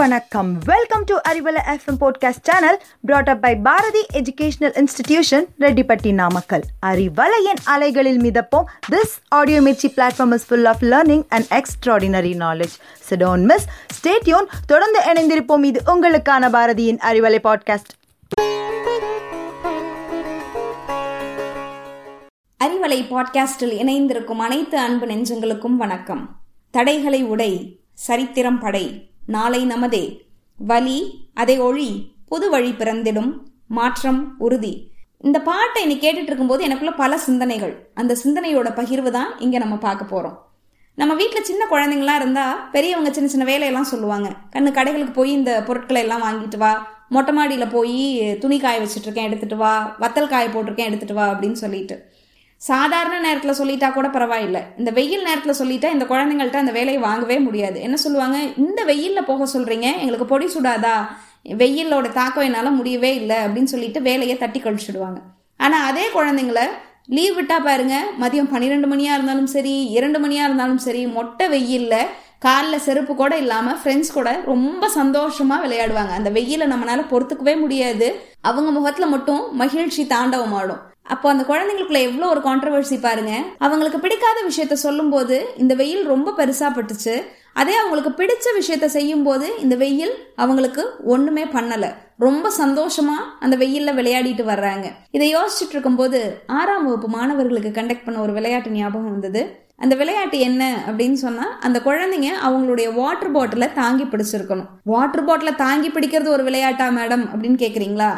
வணக்கம். Welcome to Arivalai FM podcast channel brought up by Bharathi educational institution Rettipatti Namakkal அறிவலையின் அலைகளில் மிதப்போம். This audio Mirchi platform is full of learning and extraordinary knowledge so don't miss stay tuned தொடர்ந்து இணைந்திருப்போம். இது உங்களுக்கான பாரதியின் Arivalai podcast Arivalai பாட்காஸ்டில் இணைந்திருக்கும் அனைத்து அன்பு நெஞ்சங்களுக்கும் வணக்கம். தடைகளை உடை சரித்திரம் படை. நாளை நமதே. வலி அதை ஒழி புது வழி பிறந்திடும். மாற்றம் உறுதி. இந்த பாட்டை இன்னைக்கு கேட்டுட்டு இருக்கும்போது எனக்குள்ள பல சிந்தனைகள். அந்த சிந்தனையோட பகிர்வு தான் இங்கே நம்ம பார்க்க போகிறோம் நம்ம வீட்டில் சின்ன குழந்தைங்களா இருந்தால் பெரியவங்க சின்ன சின்ன வேலையெல்லாம் சொல்லுவாங்க. கண்ணு கடைகளுக்கு போய் இந்த பொருட்களை எல்லாம் வாங்கிட்டு வா. மொட்டை மாடியில் போய் துணி காய வச்சுட்டு இருக்கேன் வா. வத்தல் காய போட்டிருக்கேன் எடுத்துட்டு வா அப்படின்னு சொல்லிட்டு. சாதாரண நேரத்தில் சொல்லிட்டா கூட பரவாயில்ல. இந்த வெயில் நேரத்தில் சொல்லிட்டா இந்த குழந்தைங்கள்ட்ட அந்த வேலையை வாங்கவே முடியாது. என்ன சொல்லுவாங்க? இந்த வெயிலில் போக சொல்கிறீங்க எங்களுக்கு பொடி சுடாதா? வெயிலோட தாக்கம் என்னால் முடியவே இல்லை அப்படின்னு சொல்லிட்டு வேலையை தட்டி கழிச்சிடுவாங்க. ஆனால் அதே குழந்தைங்கள லீவ் விட்டா பாருங்க மதியம் பன்னிரெண்டு மணியாக இருந்தாலும் சரி இரண்டு மணியாக இருந்தாலும் சரி மொட்டை வெயில்ல காலில் செருப்பு கூட இல்லாமல் ஃப்ரெண்ட்ஸ் கூட ரொம்ப சந்தோஷமாக விளையாடுவாங்க. அந்த வெயிலை நம்மளால் பொறுத்துக்கவே முடியாது. அவங்க முகத்தில் மட்டும் மகிழ்ச்சி தாண்டவமாடும். அப்போ அந்த குழந்தைங்களுக்குள்ள எவ்வளோ ஒரு கான்ட்ரவர்சி பாருங்க. அவங்களுக்கு பிடிக்காத விஷயத்த சொல்லும்போது இந்த வெயில் ரொம்ப பெருசா பட்டுச்சு. அதே அவங்களுக்கு பிடிச்ச விஷயத்த செய்யும் போது இந்த வெயில் அவங்களுக்கு ஒண்ணுமே பண்ணல. ரொம்ப சந்தோஷமா அந்த வெயில்ல விளையாடிட்டு வர்றாங்க. இதை யோசிச்சுட்டு இருக்கும்போது ஆறாம் வகுப்பு மாணவர்களுக்கு கண்டக்ட் பண்ண ஒரு விளையாட்டு ஞாபகம் வந்தது. அந்த விளையாட்டு என்ன அப்படின்னு சொன்னா அந்த குழந்தைங்க அவங்களுடைய வாட்டர் பாட்டில தாங்கி பிடிச்சிருக்கணும். வாட்டர் பாட்டில தாங்கி பிடிக்கிறது ஒரு விளையாட்டா மேடம் அப்படின்னு கேக்குறீங்களா?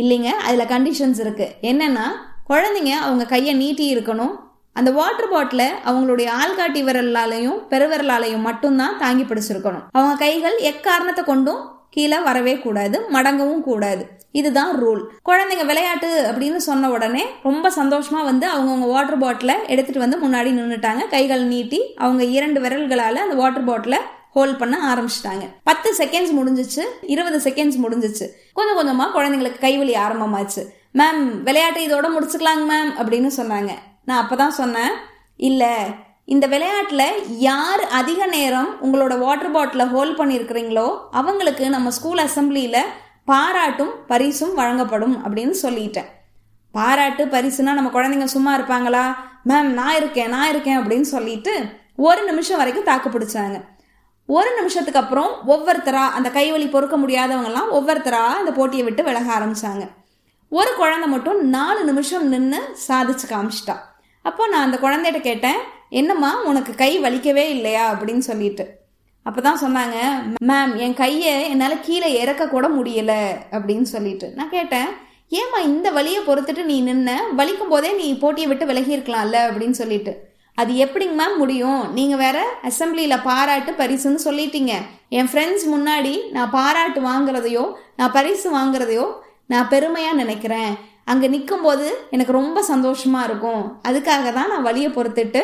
இல்லைங்க அதில் கண்டிஷன்ஸ் இருக்குது என்னென்னா குழந்தைங்க அவங்க கையை நீட்டி இருக்கணும். அந்த வாட்டர் பாட்டில அவங்களுடைய ஆள்காட்டி விரலாலையும் பெருவிரலாலையும் மட்டும்தான் தாங்கி பிடிச்சிருக்கணும். அவங்க கைகள் எக்காரணத்தை கொண்டும் கீழே வரவே கூடாது மடங்கவும் கூடாது. இதுதான் ரூல் குழந்தைங்க விளையாட்டு அப்படின்னு சொன்ன உடனே ரொம்ப சந்தோஷமா வந்து அவங்கவுங்க வாட்டர் பாட்டில எடுத்துட்டு வந்து முன்னாடி நின்றுட்டாங்க கைகள் நீட்டி அவங்க இரண்டு விரல்களால அந்த வாட்டர் பாட்டில ஹோல்ட் பண்ண ஆரம்பிச்சிட்டாங்க. பத்து செகண்ட்ஸ் முடிஞ்சிச்சு இருபது செகண்ட்ஸ் முடிஞ்சிச்சு. கொஞ்சம் கொஞ்சமா குழந்தைங்களுக்கு கைவலி ஆரம்பமாச்சு. மேம் விளையாட்டு இதோட முடிச்சுக்கலாங்க மேம் அப்படின்னு சொன்னாங்க. நான் அப்பதான் சொன்னேன் இல்ல இந்த விளையாட்டுல யார் அதிக நேரம் உங்களோட வாட்டர் பாட்டில ஹோல்ட் பண்ணியிருக்கிறீங்களோ அவங்களுக்கு நம்ம ஸ்கூல் அசம்பிளியில பாராட்டும் பரிசும் வழங்கப்படும் அப்படின்னு சொல்லிட்டேன். பாராட்டு பரிசுனா நம்ம குழந்தைங்க சும்மா இருப்பாங்களா? மேம் நான் இருக்கேன் நான் இருக்கேன் அப்படின்னு சொல்லிட்டு ஒரு நிமிஷம் வரைக்கும் தாக்கு பிடிச்சாங்க. ஒரு நிமிஷத்துக்கு அப்புறம் ஒவ்வொருத்தரா அந்த கைவலி பொறுக்க முடியாதவங்கலாம் ஒவ்வொருத்தரா அந்த போட்டியை விட்டு விலக ஆரம்பிச்சாங்க. ஒரு குழந்தை மட்டும் நாலு நிமிஷம் நின்று சாதிச்சு காமிச்சிட்டா. அப்போ நான் அந்த குழந்தைகிட்ட கேட்டேன் என்னம்மா உனக்கு கை வலிக்கவே இல்லையா? அப்படின்னு சொல்லிட்டு. அப்பதான் சொன்னாங்க மேம் என் கையை என்னால் கீழே இறக்க கூட முடியல அப்படின்னு சொல்லிட்டு. நான் கேட்டேன் ஏம்மா இந்த வலியை பொறுத்துட்டு நீ நின்ன? வலிக்கும் போதே நீ போட்டியை விட்டு விலகியிருக்கலாம்ல அப்படின்னு சொல்லிட்டு. அது எப்படிங்க மேம் முடியும்? நீங்கள் வேற அசம்பிளியில் பாராட்டு பரிசுன்னு சொல்லிட்டீங்க. என் ஃப்ரெண்ட்ஸ் முன்னாடி நான் பாராட்டு வாங்குறதையோ நான் பரிசு வாங்குறதையோ நான் பெருமையாக நினைக்கிறேன். அங்கே நிற்கும் போது எனக்கு ரொம்ப சந்தோஷமாக இருக்கும். அதுக்காக தான் நான் வழியை பொறுத்துட்டு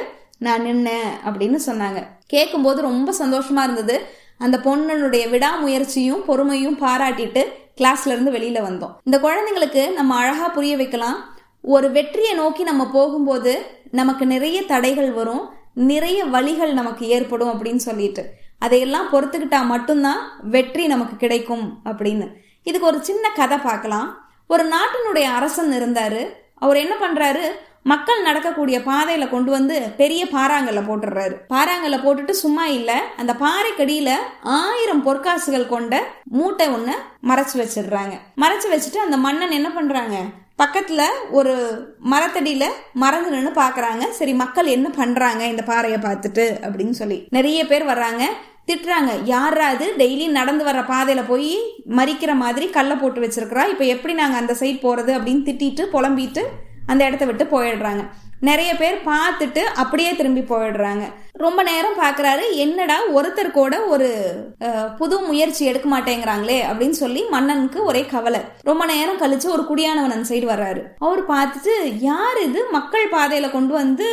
நான் நின்னேன் அப்படின்னு சொன்னாங்க. கேட்கும்போது ரொம்ப சந்தோஷமாக இருந்தது. அந்த பொண்ணனுடைய விடாமுயற்சியும் பொறுமையும் பாராட்டிட்டு கிளாஸ்ல இருந்து வெளியில வந்தோம். இந்த குழந்தைங்களுக்கு நம்ம அழகா புரிய வைக்கலாம். ஒரு வெற்றியை நோக்கி நம்ம போகும்போது நமக்கு நிறைய தடைகள் வரும் நிறைய வழிகள் நமக்கு ஏற்படும் அப்படின்னு சொல்லிட்டு. அதையெல்லாம் பொறுத்துக்கிட்டா மட்டும்தான் வெற்றி நமக்கு கிடைக்கும் அப்படின்னு. இதுக்கு ஒரு சின்ன கதை பார்க்கலாம். ஒரு நாட்டினுடைய அரசன் இருந்தாரு. அவர் என்ன பண்றாரு? மக்கள் நடக்கக்கூடிய பாதையில கொண்டு வந்து பெரிய பாறாங்கல்ல போட்டுடுறாரு. பாறாங்கல்ல போட்டுட்டு சும்மா இல்ல அந்த பாறைக்கடியில ஆயிரம் பொற்காசுகள் கொண்ட மூட்டை ஒண்ணு மறைச்சு வச்சிடுறாங்க. மறைச்சு வச்சுட்டு அந்த மன்னன் என்ன பண்றாங்க? பக்கத்தில் ஒரு மரத்தடியில் மறந்து நின்று பார்க்குறாங்க சரி மக்கள் என்ன பண்ணுறாங்க இந்த பாறையை பார்த்துட்டு அப்படின்னு சொல்லி. நிறைய பேர் வர்றாங்க. திட்டுறாங்க. யாராவது டெய்லி நடந்து வர பாதையில் போய் மறிக்கிற மாதிரி கல்லை போட்டு வச்சிருக்கிறா. இப்போ எப்படி நாங்கள் அந்த சைட் போகிறது அப்படின்னு திட்டிட்டு புலம்பிட்டு அந்த இடத்த விட்டு போயிடுறாங்க. நிறைய பேர் பார்த்துட்டு அப்படியே திரும்பி போயிடுறாங்க. ரொம்ப நேரம் பார்க்குறாரு என்னடா ஒருத்தர் கூட ஒரு புது முயற்சி எடுக்க மாட்டேங்கிறாங்களே அப்படின்னு சொல்லி மன்னனுக்கு ஒரே கவலை. ரொம்ப நேரம் கழிச்சு ஒரு குடியானவன் அந்த சைடு வர்றாரு. அவர் பார்த்துட்டு யார் இது? மக்கள் பாதையில கொண்டு வந்து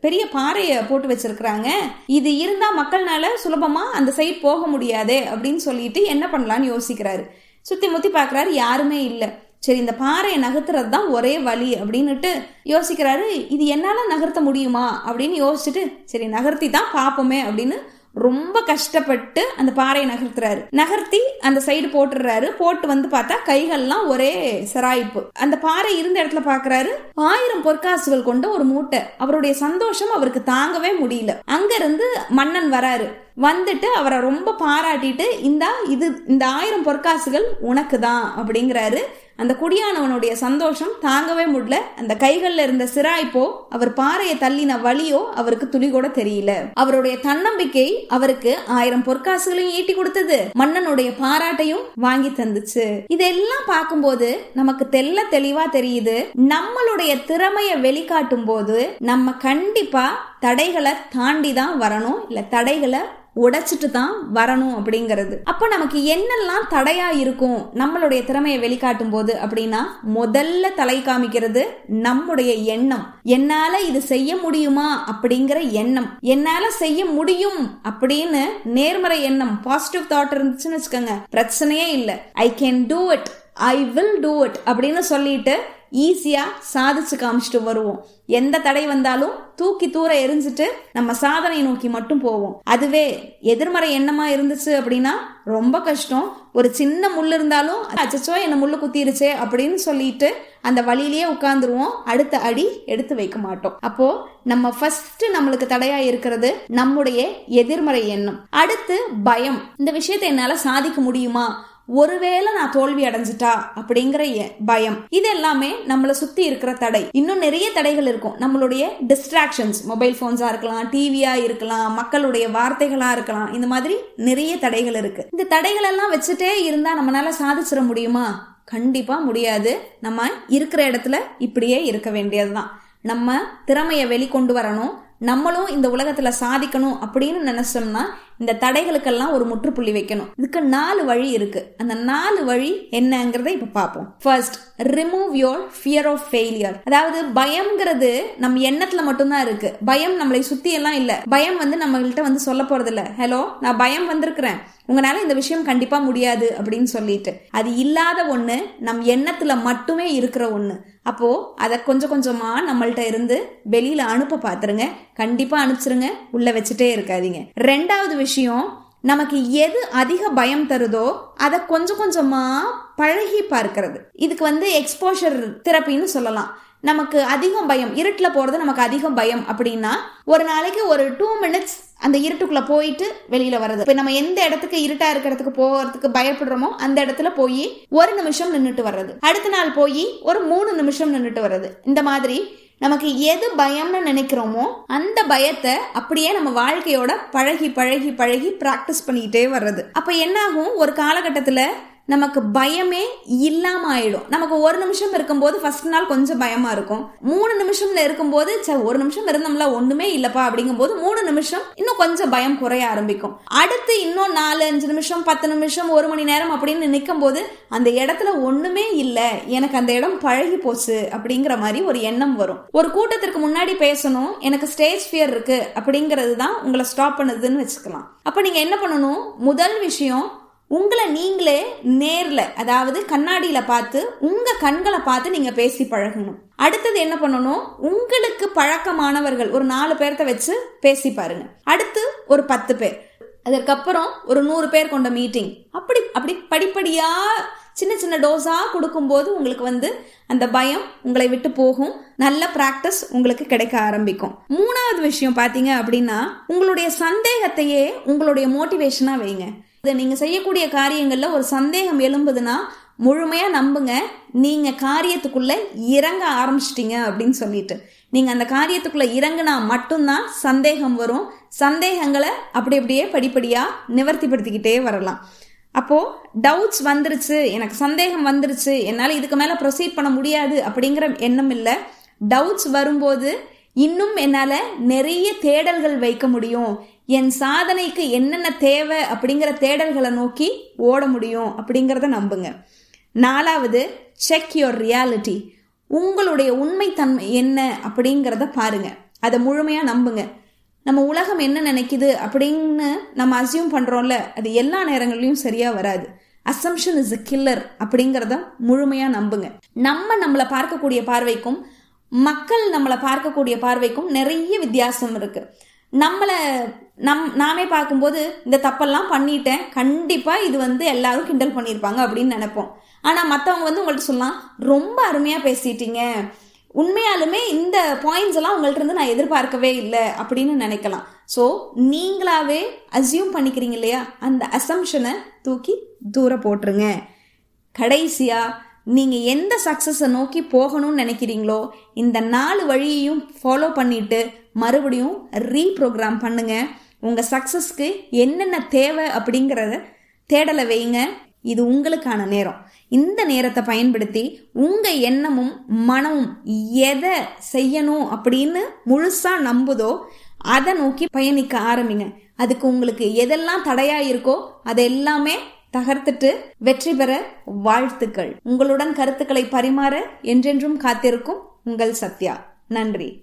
பெரிய பாறையை போட்டு வச்சிருக்கிறாங்க. இது இருந்தா மக்கள்னால சுலபமா அந்த சைடு போக முடியாதே அப்படின்னு சொல்லிட்டு என்ன பண்ணலான்னு யோசிக்கிறாரு. சுத்தி முத்தி பார்க்கறாரு யாருமே இல்லை. சரி இந்த பாறையை நகர்த்துறது தான் ஒரே வழி அப்படின்னுட்டு யோசிக்கிறாரு. இது என்னால் நகர்த்த முடியுமா? அப்படின்னு யோசிச்சுட்டு சரி நகர்த்தி தான் பார்ப்போமே அப்படின்னு ரொம்ப கஷ்டப்பட்டு அந்த பாறையை நகர்த்துறாரு. நகர்த்தி அந்த சைடு போட்டுடுறாரு. போட்டு வந்து பார்த்தா கைகள்லாம் ஒரே சராய்ப்பு. அந்த பாறை இருந்த இடத்துல பாக்குறாரு. ஆயிரம் பொற்காசுகள் கொண்ட ஒரு மூட்டை. அவருடைய சந்தோஷம் அவருக்கு தாங்கவே முடியல. அங்க இருந்து மன்னன் வராரு. வந்துட்டு அவரை ரொம்ப பாராட்டிட்டு இந்தா இது இந்த ஆயிரம் பொற்காசுகள் உனக்கு தான் அப்படிங்கிறாரு. அந்த குடியானவனுடைய சந்தோஷம் தாங்கவே முடியல. அந்த கைகள்ல இருந்த சிராய்ப்போ அவர் பாறையை தள்ளின வழியோ அவருக்கு துளி கூட தெரியல. அவருடைய தன்னம்பிக்கை அவருக்கு ஆயிரம் பொற்காசுகளையும் ஈட்டி கொடுத்தது. மன்னனுடைய பாராட்டையும் வாங்கி தந்துச்சு. இதெல்லாம் பார்க்கும்போது நமக்கு தெல்ல தெளிவா தெரியுது. நம்மளுடைய திறமையை வெளிக்காட்டும் போது நம்ம கண்டிப்பா தடைகளை தாண்டி தான் வரணும். இல்ல தடைகளை உடைச்சிட்டு தான் வரணும் அப்படிங்கிறது. அப்போ நமக்கு என்னெல்லாம் தடையா இருக்கும்? நம்மளுடைய திறமையை வெளிக்காட்டும் போது அப்படின்னா முதல்ல தலை காமிக்கிறது நம்முடைய எண்ணம். என்னால இது செய்ய முடியுமா அப்படிங்கிற எண்ணம். என்னால செய்ய முடியும் அப்படின்னு நேர்மறை எண்ணம் பாசிட்டிவ் தாட் இருந்துச்சுன்னு வச்சுக்கோங்க. பிரச்சனையே இல்லை. I can do it I will do it அப்படின்னு சொல்லிட்டு ஈஸியாக சாதிச்சு காமிச்சிட்டு வருவோம். எந்த தடை வந்தாலும் தூக்கி தூர எரிஞ்சிட்டு நம்ம சாதனை நோக்கி மட்டும் போவோம். அதுவே எதிர்மறை எண்ணமா இருந்துச்சு அப்படின்னா ரொம்ப கஷ்டம். ஒரு சின்ன முள் இருந்தாலும் அச்சச்சோ என்ன முள்ளு குத்திருச்சே அப்படின்னு சொல்லிட்டு அந்த வழியிலேயே உட்காந்துருவோம் அடுத்த அடி எடுத்து வைக்க மாட்டோம். அப்போ நம்ம ஃபர்ஸ்ட் நம்மளுக்கு தடையா இருக்கிறது நம்முடைய எதிர்மறை எண்ணம். அடுத்து பயம். இந்த விஷயத்தை என்னால சாதிக்க முடியுமா? ஒருவேளை நான் தோல்வி அடைஞ்சிட்டா அப்படிங்கிற பயம். இது எல்லாமே நம்மளை சுத்தி இருக்கிற தடை. இன்னும் நிறைய தடைகள் இருக்கும். நம்மளுடைய டிஸ்ட்ராக்ஷன்ஸ் மொபைல் போன்ஸா இருக்கலாம் டிவியா இருக்கலாம் மக்களுடைய வார்த்தைகளா இருக்கலாம் இந்த மாதிரி நிறைய தடைகள் இருக்கு. இந்த தடைகள் எல்லாம் வச்சுட்டே இருந்தா நம்மளால சாதிச்சிட முடியுமா? கண்டிப்பா முடியாது. நம்ம இருக்கிற இடத்துல இப்படியே இருக்க வேண்டியதுதான். நம்ம திறமையை வெளிக்கொண்டு வரணும். நம்மளும் இந்த உலகத்துல சாதிக்கணும் அப்படின்னு நினைச்சோம்னா இந்த தடைகளுக்கெல்லாம் ஒரு முற்றுப்புள்ளி வைக்கணும். இதுக்கு நாலு வழி இருக்கு. அந்த நாலு வழி என்னங்கிறத இப்ப பார்ப்போம். First remove your fear of failure அதாவது பயம்ங்கிறது நம்ம எண்ணத்துல மட்டும்தான் இருக்கு. பயம் நம்மளை சுத்தி எல்லாம் இல்ல. பயம் வந்து நம்மகிட்ட வந்து சொல்ல போறது இல்ல ஹலோ நான் பயம் வந்திருக்கிறேன். உங்களால இந்த விஷயம் கண்டிப்பா முடியாது அப்படின்னு சொல்லிட்டு. அது இல்லாத ஒண்ணு நம் எண்ணத்துல மட்டுமே இருக்கிற ஒண்ணு. அப்போ அதை கொஞ்சம் கொஞ்சமா நம்மள்ட்ட இருந்து வெளியில அனுப்ப பாத்துருங்க. கண்டிப்பா அனுப்பிச்சிருங்க. உள்ள வச்சுட்டே இருக்காதீங்க. ரெண்டாவது விஷயம் நமக்கு எது அதிக பயம் தருதோ அதை கொஞ்சம் கொஞ்சமா பழகி பார்க்கிறது. இதுக்கு வந்து எக்ஸ்போஷர் தெரப்பின்னு சொல்லலாம். நமக்கு அதிகம் பயம் இருட்டில் போகிறது நமக்கு அதிகம் பயம் அப்படின்னா ஒரு நாளைக்கு ஒரு டூ மினிட்ஸ் அந்த இருட்டுக்குள்ளே போயிட்டு வெளியில் வர்றது. இப்போ நம்ம எந்த இடத்துக்கு இருட்டாக இருக்கிறதுக்கு போகிறதுக்கு பயப்படுறோமோ அந்த இடத்துல போய் ஒரு நிமிஷம் நின்றுட்டு வர்றது. அடுத்த நாள் போய் ஒரு மூணு நிமிஷம் நின்றுட்டு வர்றது. இந்த மாதிரி நமக்கு எது பயம்னு நினைக்கிறோமோ அந்த பயத்தை அப்படியே நம்ம வாழ்க்கையோட பழகி பழகி பழகி ப்ராக்டிஸ் பண்ணிக்கிட்டே வர்றது. அப்போ என்னாகும்? ஒரு காலகட்டத்தில் நமக்கு பயமே இல்லாம ஆயிடும். நமக்கு ஒரு நிமிஷம் இருக்கும்போது ஃபர்ஸ்ட் நாள் கொஞ்சம் பயமா இருக்கும். மூணு நிமிஷம்ல இருக்கும்போது சார் ஒரு நிமிஷம் இருந்தோம்ல ஒண்ணுமே இல்லப்பா அப்படிங்கும்போது மூணு நிமிஷம் இன்னும் கொஞ்சம் பயம் குறைய ஆரம்பிக்கும். அடுத்து இன்னும் நாலு அஞ்சு நிமிஷம் பத்து நிமிஷம் ஒரு மணி நேரம் அப்படின்னு நிற்கும் போது அந்த இடத்துல ஒண்ணுமே இல்லை எனக்கு அந்த இடம் பழகி போச்சு அப்படிங்கிற மாதிரி ஒரு எண்ணம் வரும். ஒரு கூட்டத்திற்கு முன்னாடி பேசணும் எனக்கு ஸ்டேஜ் ஃபியர் இருக்கு அப்படிங்கிறது தான் உங்களை ஸ்டாப் பண்ணுதுன்னு வச்சுக்கலாம். அப்ப நீங்க என்ன பண்ணணும்? முதல் விஷயம் உங்களை நீங்களே நேரில் அதாவது கண்ணாடியில் பார்த்து உங்கள் கண்களை பார்த்து நீங்கள் பேசி பழகணும். அடுத்தது என்ன பண்ணணும்? உங்களுக்கு பழக்கமானவர்கள் ஒரு நாலு பேர்த்த வச்சு பேசி பாருங்க. அடுத்து ஒரு பத்து பேர். அதற்கப்புறம் ஒரு நூறு பேர் கொண்ட மீட்டிங் அப்படி அப்படி படிப்படியாக சின்ன சின்ன டோஸாக கொடுக்கும்போது உங்களுக்கு வந்து அந்த பயம் உங்களை விட்டு போகும். நல்ல ப்ராக்டிஸ் உங்களுக்கு கிடைக்க ஆரம்பிக்கும். மூணாவது விஷயம் பார்த்தீங்க அப்படின்னா உங்களுடைய சந்தேகத்தையே உங்களுடைய மோட்டிவேஷனாக வைங்க. இதை நீங்கள் செய்யக்கூடிய காரியங்களில் ஒரு சந்தேகம் எழும்புதுன்னா முழுமையாக நம்புங்க. நீங்கள் காரியத்துக்குள்ளே இறங்க ஆரம்பிச்சிட்டிங்க அப்படின்னு சொல்லிட்டு. நீங்கள் அந்த காரியத்துக்குள்ளே இறங்குனா மட்டும்தான் சந்தேகம் வரும். சந்தேகங்களை அப்படி அப்படியே படிப்படியாக நிவர்த்திப்படுத்திக்கிட்டே வரலாம். அப்போது டவுட்ஸ் வந்துருச்சு. எனக்கு சந்தேகம் வந்துருச்சு. என்னால் இதுக்கு மேலே ப்ரொசீட் பண்ண முடியாது அப்படிங்கிற எண்ணம் இல்லை. டவுட்ஸ் வரும்போது இன்னும் என்னால் நிறைய தேடல்கள் வைக்க முடியும். என் சாதனைக்கு என்னென்ன தேவை அப்படிங்கிற தேடல்களை நோக்கி ஓட முடியும் அப்படிங்கிறத நம்புங்க. நாலாவது செக் யுவர் ரியாலிட்டி உங்களுடைய உண்மைத்தன்மை என்ன அப்படிங்கிறத பாருங்க. அதை முழுமையாக நம்புங்க. நம்ம உலகம் என்ன நினைக்குது அப்படின்னு நம்ம அசியூம் பண்ணுறோம்ல அது எல்லா நேரங்கள்லையும் சரியாக வராது. அசம்ஷன் இஸ் அ கில்லர் அப்படிங்கிறத முழுமையாக நம்புங்க. நம்ம நம்மளை பார்க்கக்கூடிய பார்வைக்கும் மக்கள் நம்மளை பார்க்கக்கூடிய பார்வைக்கும் நிறைய வித்தியாசம் இருக்குது நம்மளை நம் நாமே பார்க்கும்போது இந்த தப்பெல்லாம் பண்ணிட்டேன். கண்டிப்பாக இது வந்து எல்லாரும் கிண்டல் பண்ணியிருப்பாங்க அப்படின்னு நினைப்போம். ஆனால் மற்றவங்க வந்து உங்கள்ட்ட சொல்லலாம் ரொம்ப அருமையாக பேசிட்டீங்க. உண்மையாலுமே இந்த பாயிண்ட்ஸ் எல்லாம் உங்கள்ட்ட இருந்து நான் எதிர்பார்க்கவே இல்லை அப்படின்னு நினைக்கலாம். ஸோ நீங்களாவே அசியூம் பண்ணிக்கிறீங்க இல்லையா? அந்த அசம்ஷனை தூக்கி தூர போட்டுருங்க. கடைசியாக நீங்கள் எந்த சக்ஸஸை நோக்கி போகணும்னு நினைக்கிறீங்களோ இந்த நாலு வழியையும் ஃபாலோ பண்ணிட்டு மறுபடியும் ரீப்ரோக்ராம் பண்ணுங்க. உங்க சக்சஸ்க்கு என்னென்ன தேவை அப்படிங்கிறத தேடலை வைங்க. இது உங்களுக்கான நேரம். இந்த நேரத்தை பயன்படுத்தி உங்க எண்ணமும் மனமும் எதை செய்யணும் அப்படின்னு முழுசா நம்புதோ அதை நோக்கி பயணிக்க ஆரம்பிங்க. அதுக்கு உங்களுக்கு எதெல்லாம் தடையா இருக்கோ அதை எல்லாமே தகர்த்துட்டு வெற்றி பெற வாழ்த்துக்கள். உங்களுடன் கருத்துக்களை பரிமாற என்றென்றும் காத்திருக்கும் உங்கள் சத்யா. நன்றி.